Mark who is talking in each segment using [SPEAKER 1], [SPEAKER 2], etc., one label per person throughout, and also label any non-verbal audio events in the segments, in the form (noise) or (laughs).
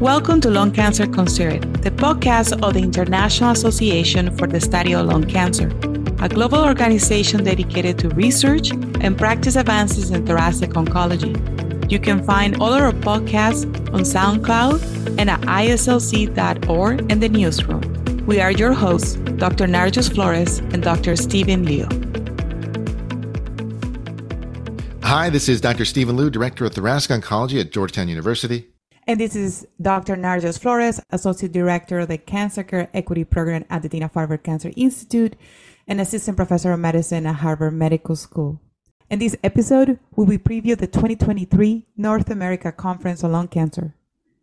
[SPEAKER 1] Welcome to Lung Cancer Considered, the podcast of the International Association for the Study of Lung Cancer, a global organization dedicated to research and practice advances in thoracic oncology. You can find all our podcasts on SoundCloud and at IASLC.org and the newsroom. We are your hosts, Dr. Narjust Florez and Dr. Stephen Liu.
[SPEAKER 2] Hi, this is Dr. Stephen Liu, Director of Thoracic Oncology at Georgetown University.
[SPEAKER 1] And this is Dr. Narjust Florez, Associate Director of the Cancer Care Equity Program at the Dana-Farber Cancer Institute and Assistant Professor of Medicine at Harvard Medical School. In this episode, we will preview the 2023 North America Conference on Lung Cancer.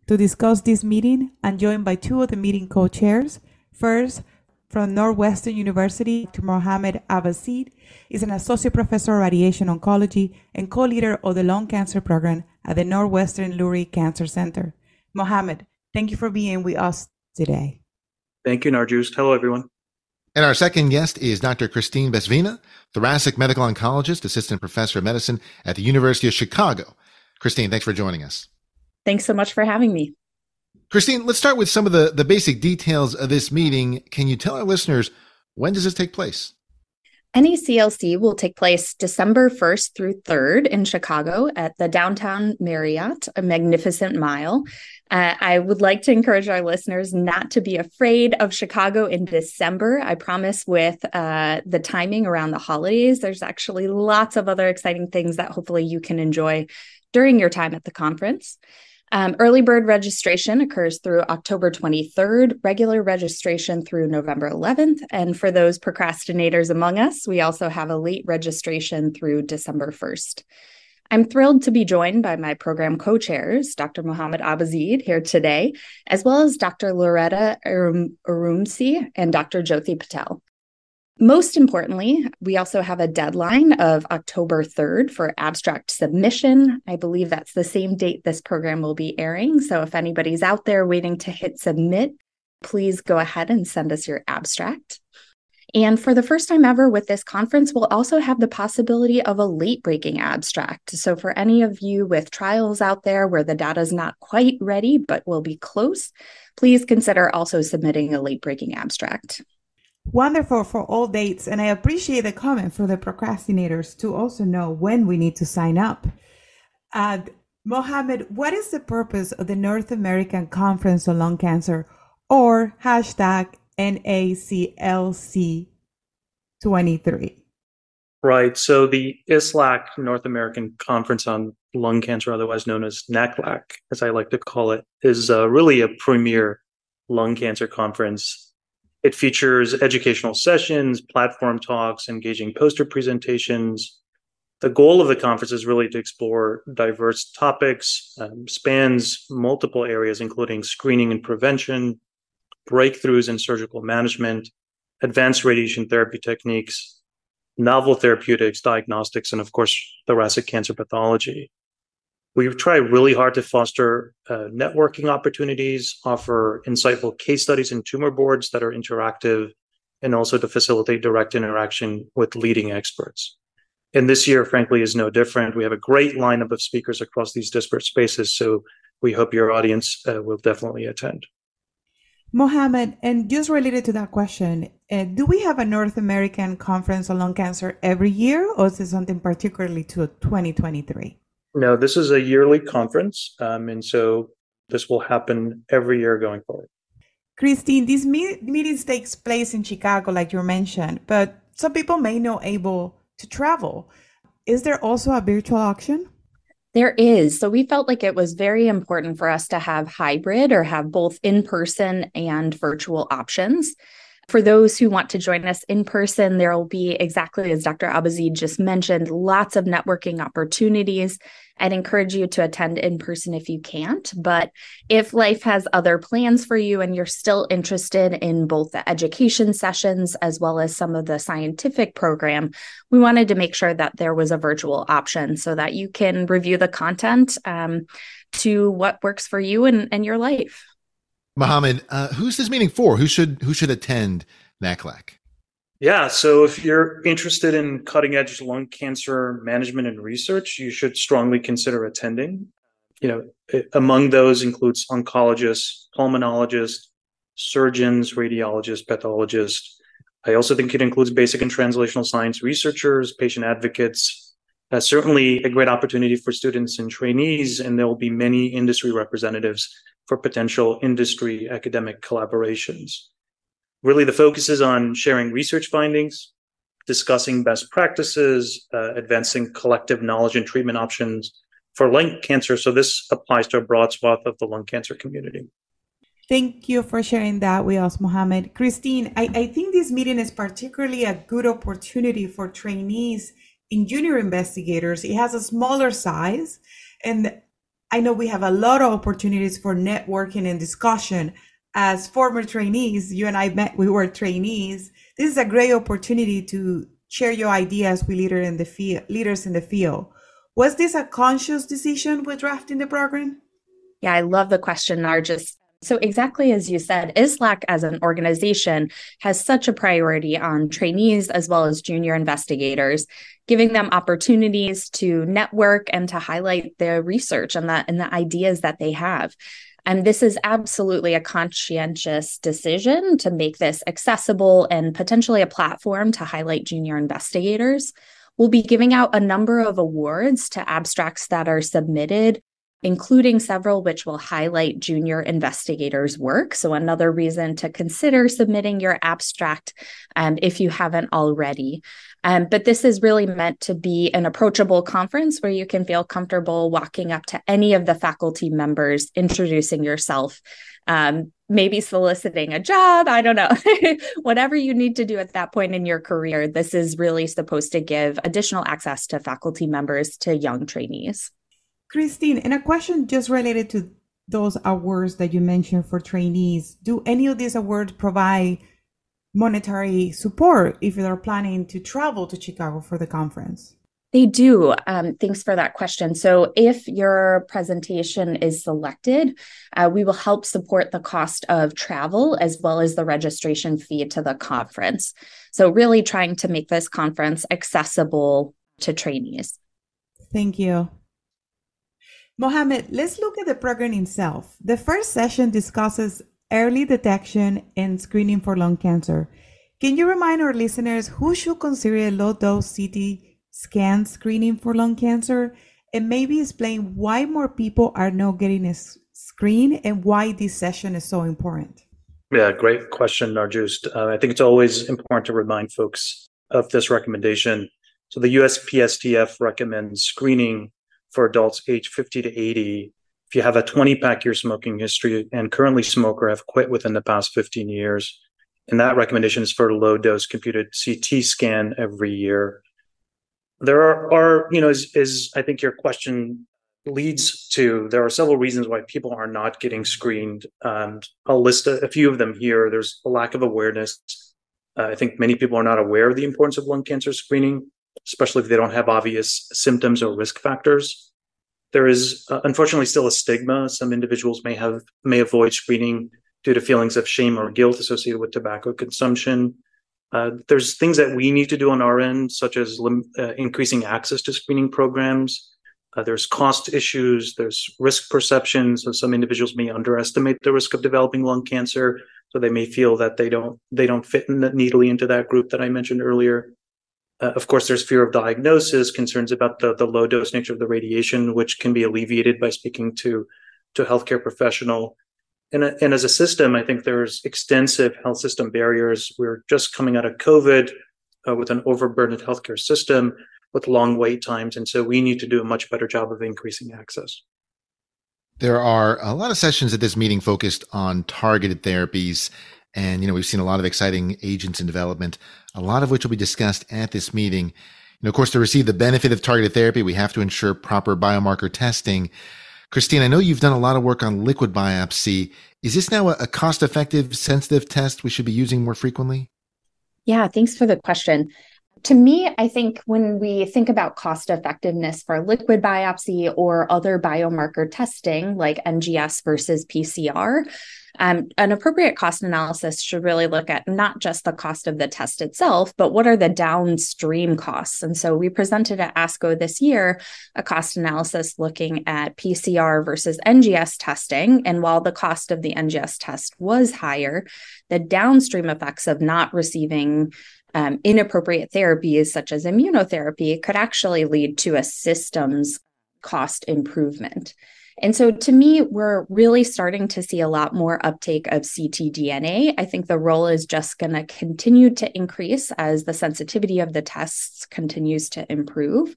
[SPEAKER 1] To discuss this meeting, I'm joined by two of the meeting co-chairs. First, from Northwestern University, Dr. Mohamed Abazeed is an associate professor of radiation oncology and co-leader of the lung cancer program at the Northwestern Lurie Cancer Center. Mohamed, thank you for being with us today.
[SPEAKER 3] Thank you, Narjust. Hello, everyone.
[SPEAKER 2] And our second guest is Dr. Christine Bestvina, thoracic medical oncologist, assistant professor of medicine at the University of Chicago. Christine, thanks for joining us.
[SPEAKER 4] Thanks so much for having me.
[SPEAKER 2] Christine, let's start with some of the, the basic details of this meeting. Can you tell our listeners when does this take place?
[SPEAKER 4] NACLC will take place December 1st through 3rd in Chicago at the Downtown Marriott, a magnificent mile. Uh, I would like to encourage our listeners not to be afraid of Chicago in December. I promise with uh, the timing around the holidays, there's actually lots of other exciting things that hopefully you can enjoy during your time at the conference. Um, early bird registration occurs through October 23rd, regular registration through November 11th. And for those procrastinators among us, we also have a late registration through December 1st. I'm thrilled to be joined by my program co chairs, Dr. Mohamed Abazeed, here today, as well as Dr. Loretta Erhunmwunsee and Dr. Jyoti Patel. Most importantly, we also have a deadline of October 3rd for abstract submission. I believe that's the same date this program will be airing. So if anybody's out there waiting to hit submit, please go ahead and send us your abstract. And for the first time ever with this conference, we'll also have the possibility of a late breaking abstract. So, for any of you with trials out there where the data is not quite ready but will be close, please consider also submitting a late breaking abstract.
[SPEAKER 1] Wonderful for all dates. And I appreciate the comment for the procrastinators to also know when we need to sign up. Uh, Mohamed, what is the purpose of the North American Conference on Lung Cancer or hashtag NACLC 23?
[SPEAKER 3] Right. So the ISLAC North American Conference on Lung Cancer, otherwise known as NACLAC, as I like to call it, is uh, really a premier lung cancer conference it features educational sessions, platform talks, engaging poster presentations. The goal of the conference is really to explore diverse topics, um, spans multiple areas, including screening and prevention, breakthroughs in surgical management, advanced radiation therapy techniques, novel therapeutics, diagnostics, and of course, thoracic cancer pathology. We try really hard to foster uh, networking opportunities, offer insightful case studies and tumor boards that are interactive, and also to facilitate direct interaction with leading experts. And this year, frankly, is no different. We have a great lineup of speakers across these disparate spaces. So we hope your audience uh, will definitely attend.
[SPEAKER 1] Mohammed, and just related to that question, uh, do we have a North American conference on lung cancer every year, or is it something particularly to 2023?
[SPEAKER 3] No, this is a yearly conference. Um, and so this will happen every year going forward.
[SPEAKER 1] Christine, these me- meetings takes place in Chicago, like you mentioned, but some people may not able to travel. Is there also a virtual auction?
[SPEAKER 4] There is. So we felt like it was very important for us to have hybrid or have both in person and virtual options. For those who want to join us in person, there will be exactly as Dr. Abazeed just mentioned, lots of networking opportunities. I'd encourage you to attend in person if you can't. But if life has other plans for you and you're still interested in both the education sessions as well as some of the scientific program, we wanted to make sure that there was a virtual option so that you can review the content um, to what works for you and, and your life.
[SPEAKER 2] Mohamed, uh, who's this meeting for? Who should who should attend NACLAC?
[SPEAKER 3] Yeah, so if you're interested in cutting edge lung cancer management and research, you should strongly consider attending. you know, among those includes oncologists, pulmonologists, surgeons, radiologists, pathologists. I also think it includes basic and translational science researchers, patient advocates. Uh, certainly a great opportunity for students and trainees, and there will be many industry representatives for potential industry academic collaborations. Really, the focus is on sharing research findings, discussing best practices, uh, advancing collective knowledge and treatment options for lung cancer. So, this applies to a broad swath of the lung cancer community.
[SPEAKER 1] Thank you for sharing that with us, Mohammed. Christine, I, I think this meeting is particularly a good opportunity for trainees and junior investigators. It has a smaller size, and I know we have a lot of opportunities for networking and discussion. As former trainees, you and I met, we were trainees. This is a great opportunity to share your ideas with leader in the field, leaders in the field. Was this a conscious decision with drafting the program?
[SPEAKER 4] Yeah, I love the question, Narjust. So, exactly as you said, ISLAC as an organization has such a priority on trainees as well as junior investigators, giving them opportunities to network and to highlight their research and the, and the ideas that they have. And this is absolutely a conscientious decision to make this accessible and potentially a platform to highlight junior investigators. We'll be giving out a number of awards to abstracts that are submitted including several which will highlight junior investigators' work. So, another reason to consider submitting your abstract um, if you haven't already. Um, but this is really meant to be an approachable conference where you can feel comfortable walking up to any of the faculty members, introducing yourself, um, maybe soliciting a job. I don't know. (laughs) Whatever you need to do at that point in your career, this is really supposed to give additional access to faculty members to young trainees.
[SPEAKER 1] Christine, and a question just related to those awards that you mentioned for trainees. Do any of these awards provide monetary support if they're planning to travel to Chicago for the conference?
[SPEAKER 4] They do. Um, thanks for that question. So, if your presentation is selected, uh, we will help support the cost of travel as well as the registration fee to the conference. So, really trying to make this conference accessible to trainees.
[SPEAKER 1] Thank you. Mohammed, let's look at the program itself. The first session discusses early detection and screening for lung cancer. Can you remind our listeners who should consider a low dose CT scan screening for lung cancer and maybe explain why more people are not getting a screen and why this session is so important?
[SPEAKER 3] Yeah, great question, Narjust. Uh, I think it's always important to remind folks of this recommendation. So the USPSTF recommends screening for adults age 50 to 80 if you have a 20 pack year smoking history and currently smoke or have quit within the past 15 years. And that recommendation is for a low dose computed ct scan every year. There are, are you know is, as i think your question leads to there are several reasons why people are not getting screened and i'll list a, a few of them here. There's a lack of awareness. Uh, i think many people are not aware of the importance of lung cancer screening especially if they don't have obvious symptoms or risk factors. There is uh, unfortunately still a stigma. Some individuals may have may avoid screening due to feelings of shame or guilt associated with tobacco consumption. Uh, there's things that we need to do on our end, such as lim- uh, increasing access to screening programs. Uh, there's cost issues. There's risk perception. So some individuals may underestimate the risk of developing lung cancer, so they may feel that they don't they don't fit in neatly into that group that I mentioned earlier. Uh, of course, there's fear of diagnosis, concerns about the, the low dose nature of the radiation, which can be alleviated by speaking to, to a healthcare professional. And, and as a system, I think there's extensive health system barriers. We're just coming out of COVID uh, with an overburdened healthcare system with long wait times. And so we need to do a much better job of increasing access.
[SPEAKER 2] There are a lot of sessions at this meeting focused on targeted therapies and, you know, we've seen a lot of exciting agents in development, a lot of which will be discussed at this meeting. And of course, to receive the benefit of targeted therapy, we have to ensure proper biomarker testing. Christine, I know you've done a lot of work on liquid biopsy. Is this now a, cost effective, sensitive test we should be using more frequently?
[SPEAKER 4] Yeah, thanks for the question. To me, I think when we think about cost effectiveness for liquid biopsy or other biomarker testing like NGS versus PCR, Um, an appropriate cost analysis should really look at not just the cost of the test itself, but what are the downstream costs. And so we presented at ASCO this year a cost analysis looking at PCR versus NGS testing. And while the cost of the NGS test was higher, the downstream effects of not receiving um, inappropriate therapies, such as immunotherapy, could actually lead to a systems cost improvement. And so to me, we're really starting to see a lot more uptake of ctDNA. I think the role is just going to continue to increase as the sensitivity of the tests continues to improve.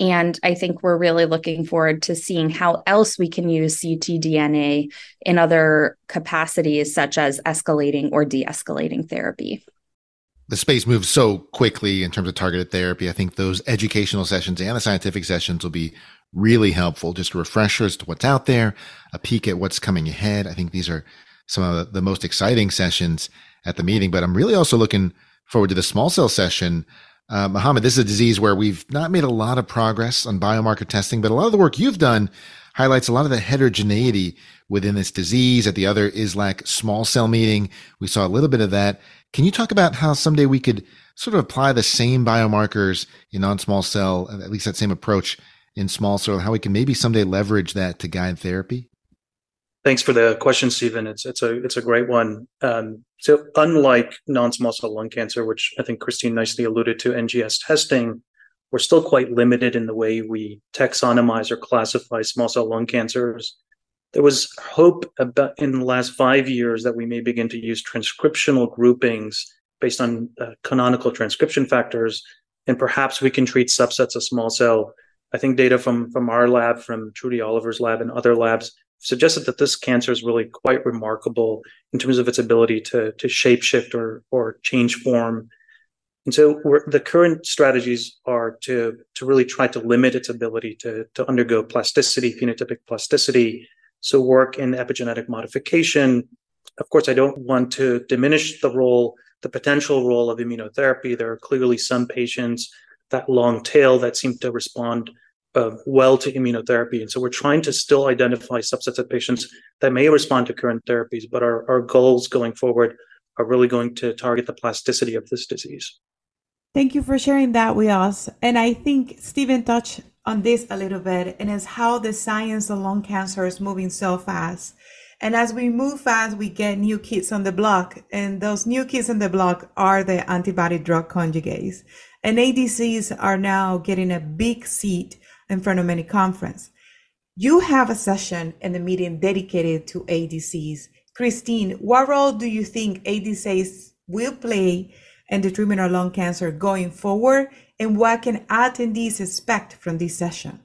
[SPEAKER 4] And I think we're really looking forward to seeing how else we can use ctDNA in other capacities, such as escalating or de escalating therapy
[SPEAKER 2] the space moves so quickly in terms of targeted therapy. I think those educational sessions and the scientific sessions will be really helpful. Just refreshers to what's out there, a peek at what's coming ahead. I think these are some of the most exciting sessions at the meeting, but I'm really also looking forward to the small cell session. Uh, this is a disease where we've not made a lot of progress on biomarker testing, but a lot of the work you've done highlights a lot of the heterogeneity within this disease. At the other IASLC small cell meeting, we saw a little bit of that. Can you talk about how someday we could sort of apply the same biomarkers in non-small cell, at least that same approach in small cell, how we can maybe someday leverage that to guide therapy?
[SPEAKER 3] Thanks for the question, Stephen. It's it's a it's a great one. Um, so, unlike non-small cell lung cancer, which I think Christine nicely alluded to, NGS testing, we're still quite limited in the way we taxonomize or classify small cell lung cancers there was hope about in the last five years that we may begin to use transcriptional groupings based on uh, canonical transcription factors, and perhaps we can treat subsets of small cell. I think data from from our lab, from Trudy Oliver's lab, and other labs suggested that this cancer is really quite remarkable in terms of its ability to to shapeshift or or change form. And so the current strategies are to to really try to limit its ability to to undergo plasticity, phenotypic plasticity, so work in epigenetic modification. Of course, I don't want to diminish the role, the potential role of immunotherapy. There are clearly some patients, that long tail, that seem to respond uh, well to immunotherapy. And so we're trying to still identify subsets of patients that may respond to current therapies, but our, our goals going forward are really going to target the plasticity of this disease.
[SPEAKER 1] Thank you for sharing that with us. And I think Stephen touched on this a little bit, and it's how the science of lung cancer is moving so fast. And as we move fast, we get new kids on the block, and those new kids on the block are the antibody drug conjugates. And ADCs are now getting a big seat in front of many conference. You have a session in the meeting dedicated to ADCs. Christine, what role do you think ADCs will play in the treatment of lung cancer going forward? and what can attendees expect from this session?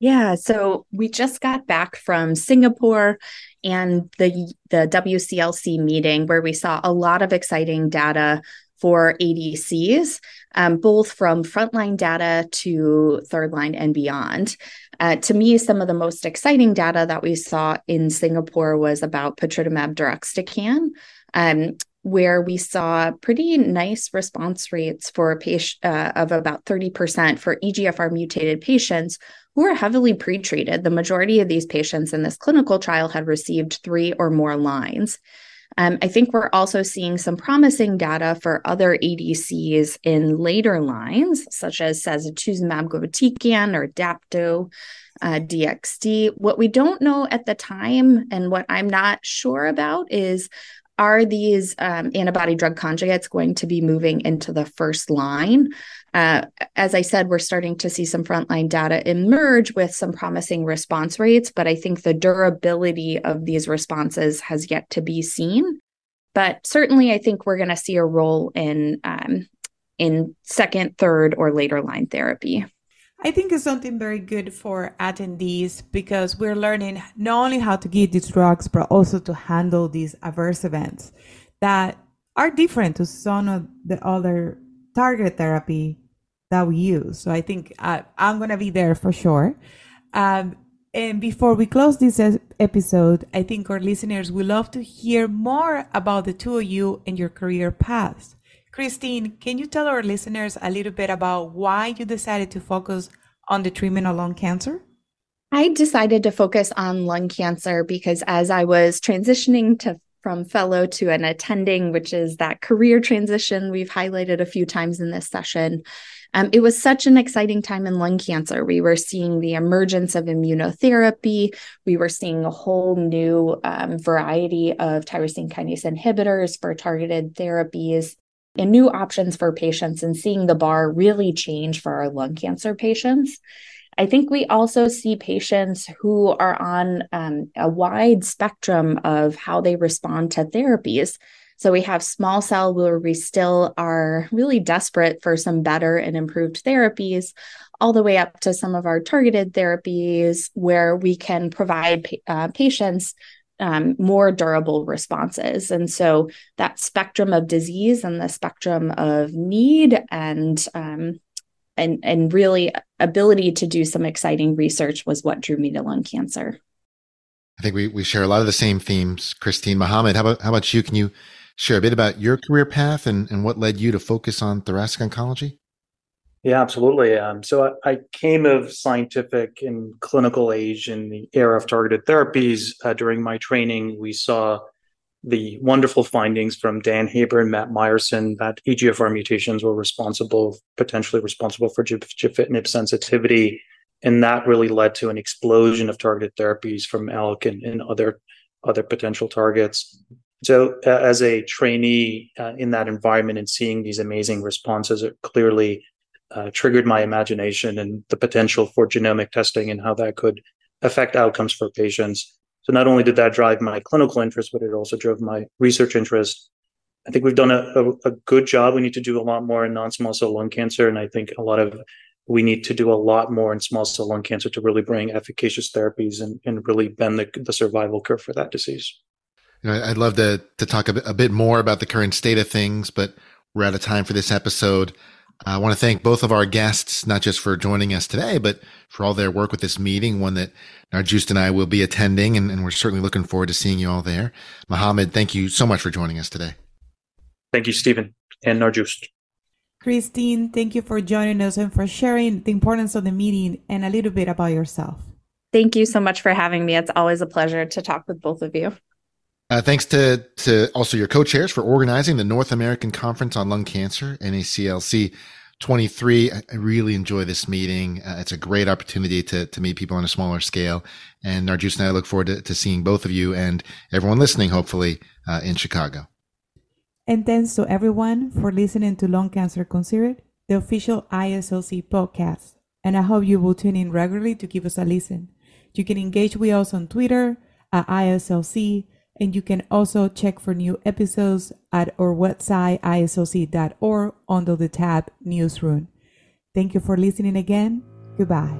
[SPEAKER 4] Yeah, so we just got back from Singapore and the the WCLC meeting where we saw a lot of exciting data for ADCs, um, both from frontline data to third line and beyond. Uh, to me, some of the most exciting data that we saw in Singapore was about patritumab deruxtecan. Um, where we saw pretty nice response rates for a patient uh, of about 30% for EGFR mutated patients who are heavily pretreated. The majority of these patients in this clinical trial had received three or more lines. Um, I think we're also seeing some promising data for other ADCs in later lines, such as sacituzumab govitecan or Dato. Uh, DXD. What we don't know at the time, and what I'm not sure about, is are these um, antibody drug conjugates going to be moving into the first line? Uh, as I said, we're starting to see some frontline data emerge with some promising response rates, but I think the durability of these responses has yet to be seen. But certainly, I think we're going to see a role in um, in second, third, or later line therapy.
[SPEAKER 1] I think it's something very good for attendees because we're learning not only how to give these drugs, but also to handle these adverse events that are different to some of the other target therapy that we use. So I think uh, I'm going to be there for sure. Um, and before we close this episode, I think our listeners will love to hear more about the two of you and your career paths. Christine, can you tell our listeners a little bit about why you decided to focus on the treatment of lung cancer?
[SPEAKER 4] I decided to focus on lung cancer because as I was transitioning to from fellow to an attending, which is that career transition we've highlighted a few times in this session. Um, it was such an exciting time in lung cancer. We were seeing the emergence of immunotherapy. We were seeing a whole new um, variety of tyrosine kinase inhibitors for targeted therapies and new options for patients, and seeing the bar really change for our lung cancer patients. I think we also see patients who are on um, a wide spectrum of how they respond to therapies. So we have small cell where we still are really desperate for some better and improved therapies, all the way up to some of our targeted therapies where we can provide uh, patients um, more durable responses. And so that spectrum of disease and the spectrum of need and um, and and really ability to do some exciting research was what drew me to lung cancer.
[SPEAKER 2] I think we, we share a lot of the same themes. Christine Mohammed, how about how about you? Can you share a bit about your career path and, and what led you to focus on thoracic oncology?
[SPEAKER 3] Yeah, absolutely. Um, so I, I, came of scientific and clinical age in the era of targeted therapies. Uh, during my training, we saw the wonderful findings from Dan Haber and Matt Meyerson that EGFR mutations were responsible, potentially responsible for gefitinib sensitivity. And that really led to an explosion of targeted therapies from ALK and, and other, other potential targets. So, uh, as a trainee uh, in that environment and seeing these amazing responses, it clearly uh, triggered my imagination and the potential for genomic testing and how that could affect outcomes for patients. So not only did that drive my clinical interest, but it also drove my research interest. I think we've done a, a, a good job. We need to do a lot more in non-small cell lung cancer, and I think a lot of we need to do a lot more in small cell lung cancer to really bring efficacious therapies and, and really bend the, the survival curve for that disease.
[SPEAKER 2] You know, I'd love to to talk a bit, a bit more about the current state of things, but we're out of time for this episode. I want to thank both of our guests, not just for joining us today, but for all their work with this meeting, one that Narjust and I will be attending, and, and we're certainly looking forward to seeing you all there. Mohammed, thank you so much for joining us today.
[SPEAKER 3] Thank you, Stephen and Narjust.
[SPEAKER 1] Christine, thank you for joining us and for sharing the importance of the meeting and a little bit about yourself.
[SPEAKER 4] Thank you so much for having me. It's always a pleasure to talk with both of you.
[SPEAKER 2] Uh, thanks to, to also your co-chairs for organizing the North American Conference on Lung Cancer, NACLC 23. I really enjoy this meeting. Uh, it's a great opportunity to, to meet people on a smaller scale. And Narjust and I look forward to, to seeing both of you and everyone listening, hopefully, uh, in Chicago.
[SPEAKER 1] And thanks to everyone for listening to Lung Cancer Considered, the official IASLC podcast. And I hope you will tune in regularly to give us a listen. You can engage with us on Twitter at IASLC and you can also check for new episodes at our website, iaslc.org, under the tab Newsroom. Thank you for listening again. Goodbye.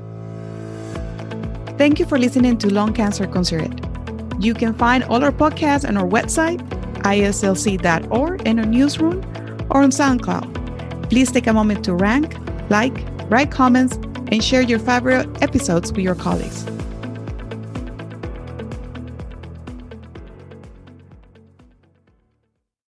[SPEAKER 1] Thank you for listening to Lung Cancer Considered. You can find all our podcasts on our website, iaslc.org, and our newsroom, or on SoundCloud. Please take a moment to rank, like, write comments, and share your favorite episodes with your colleagues.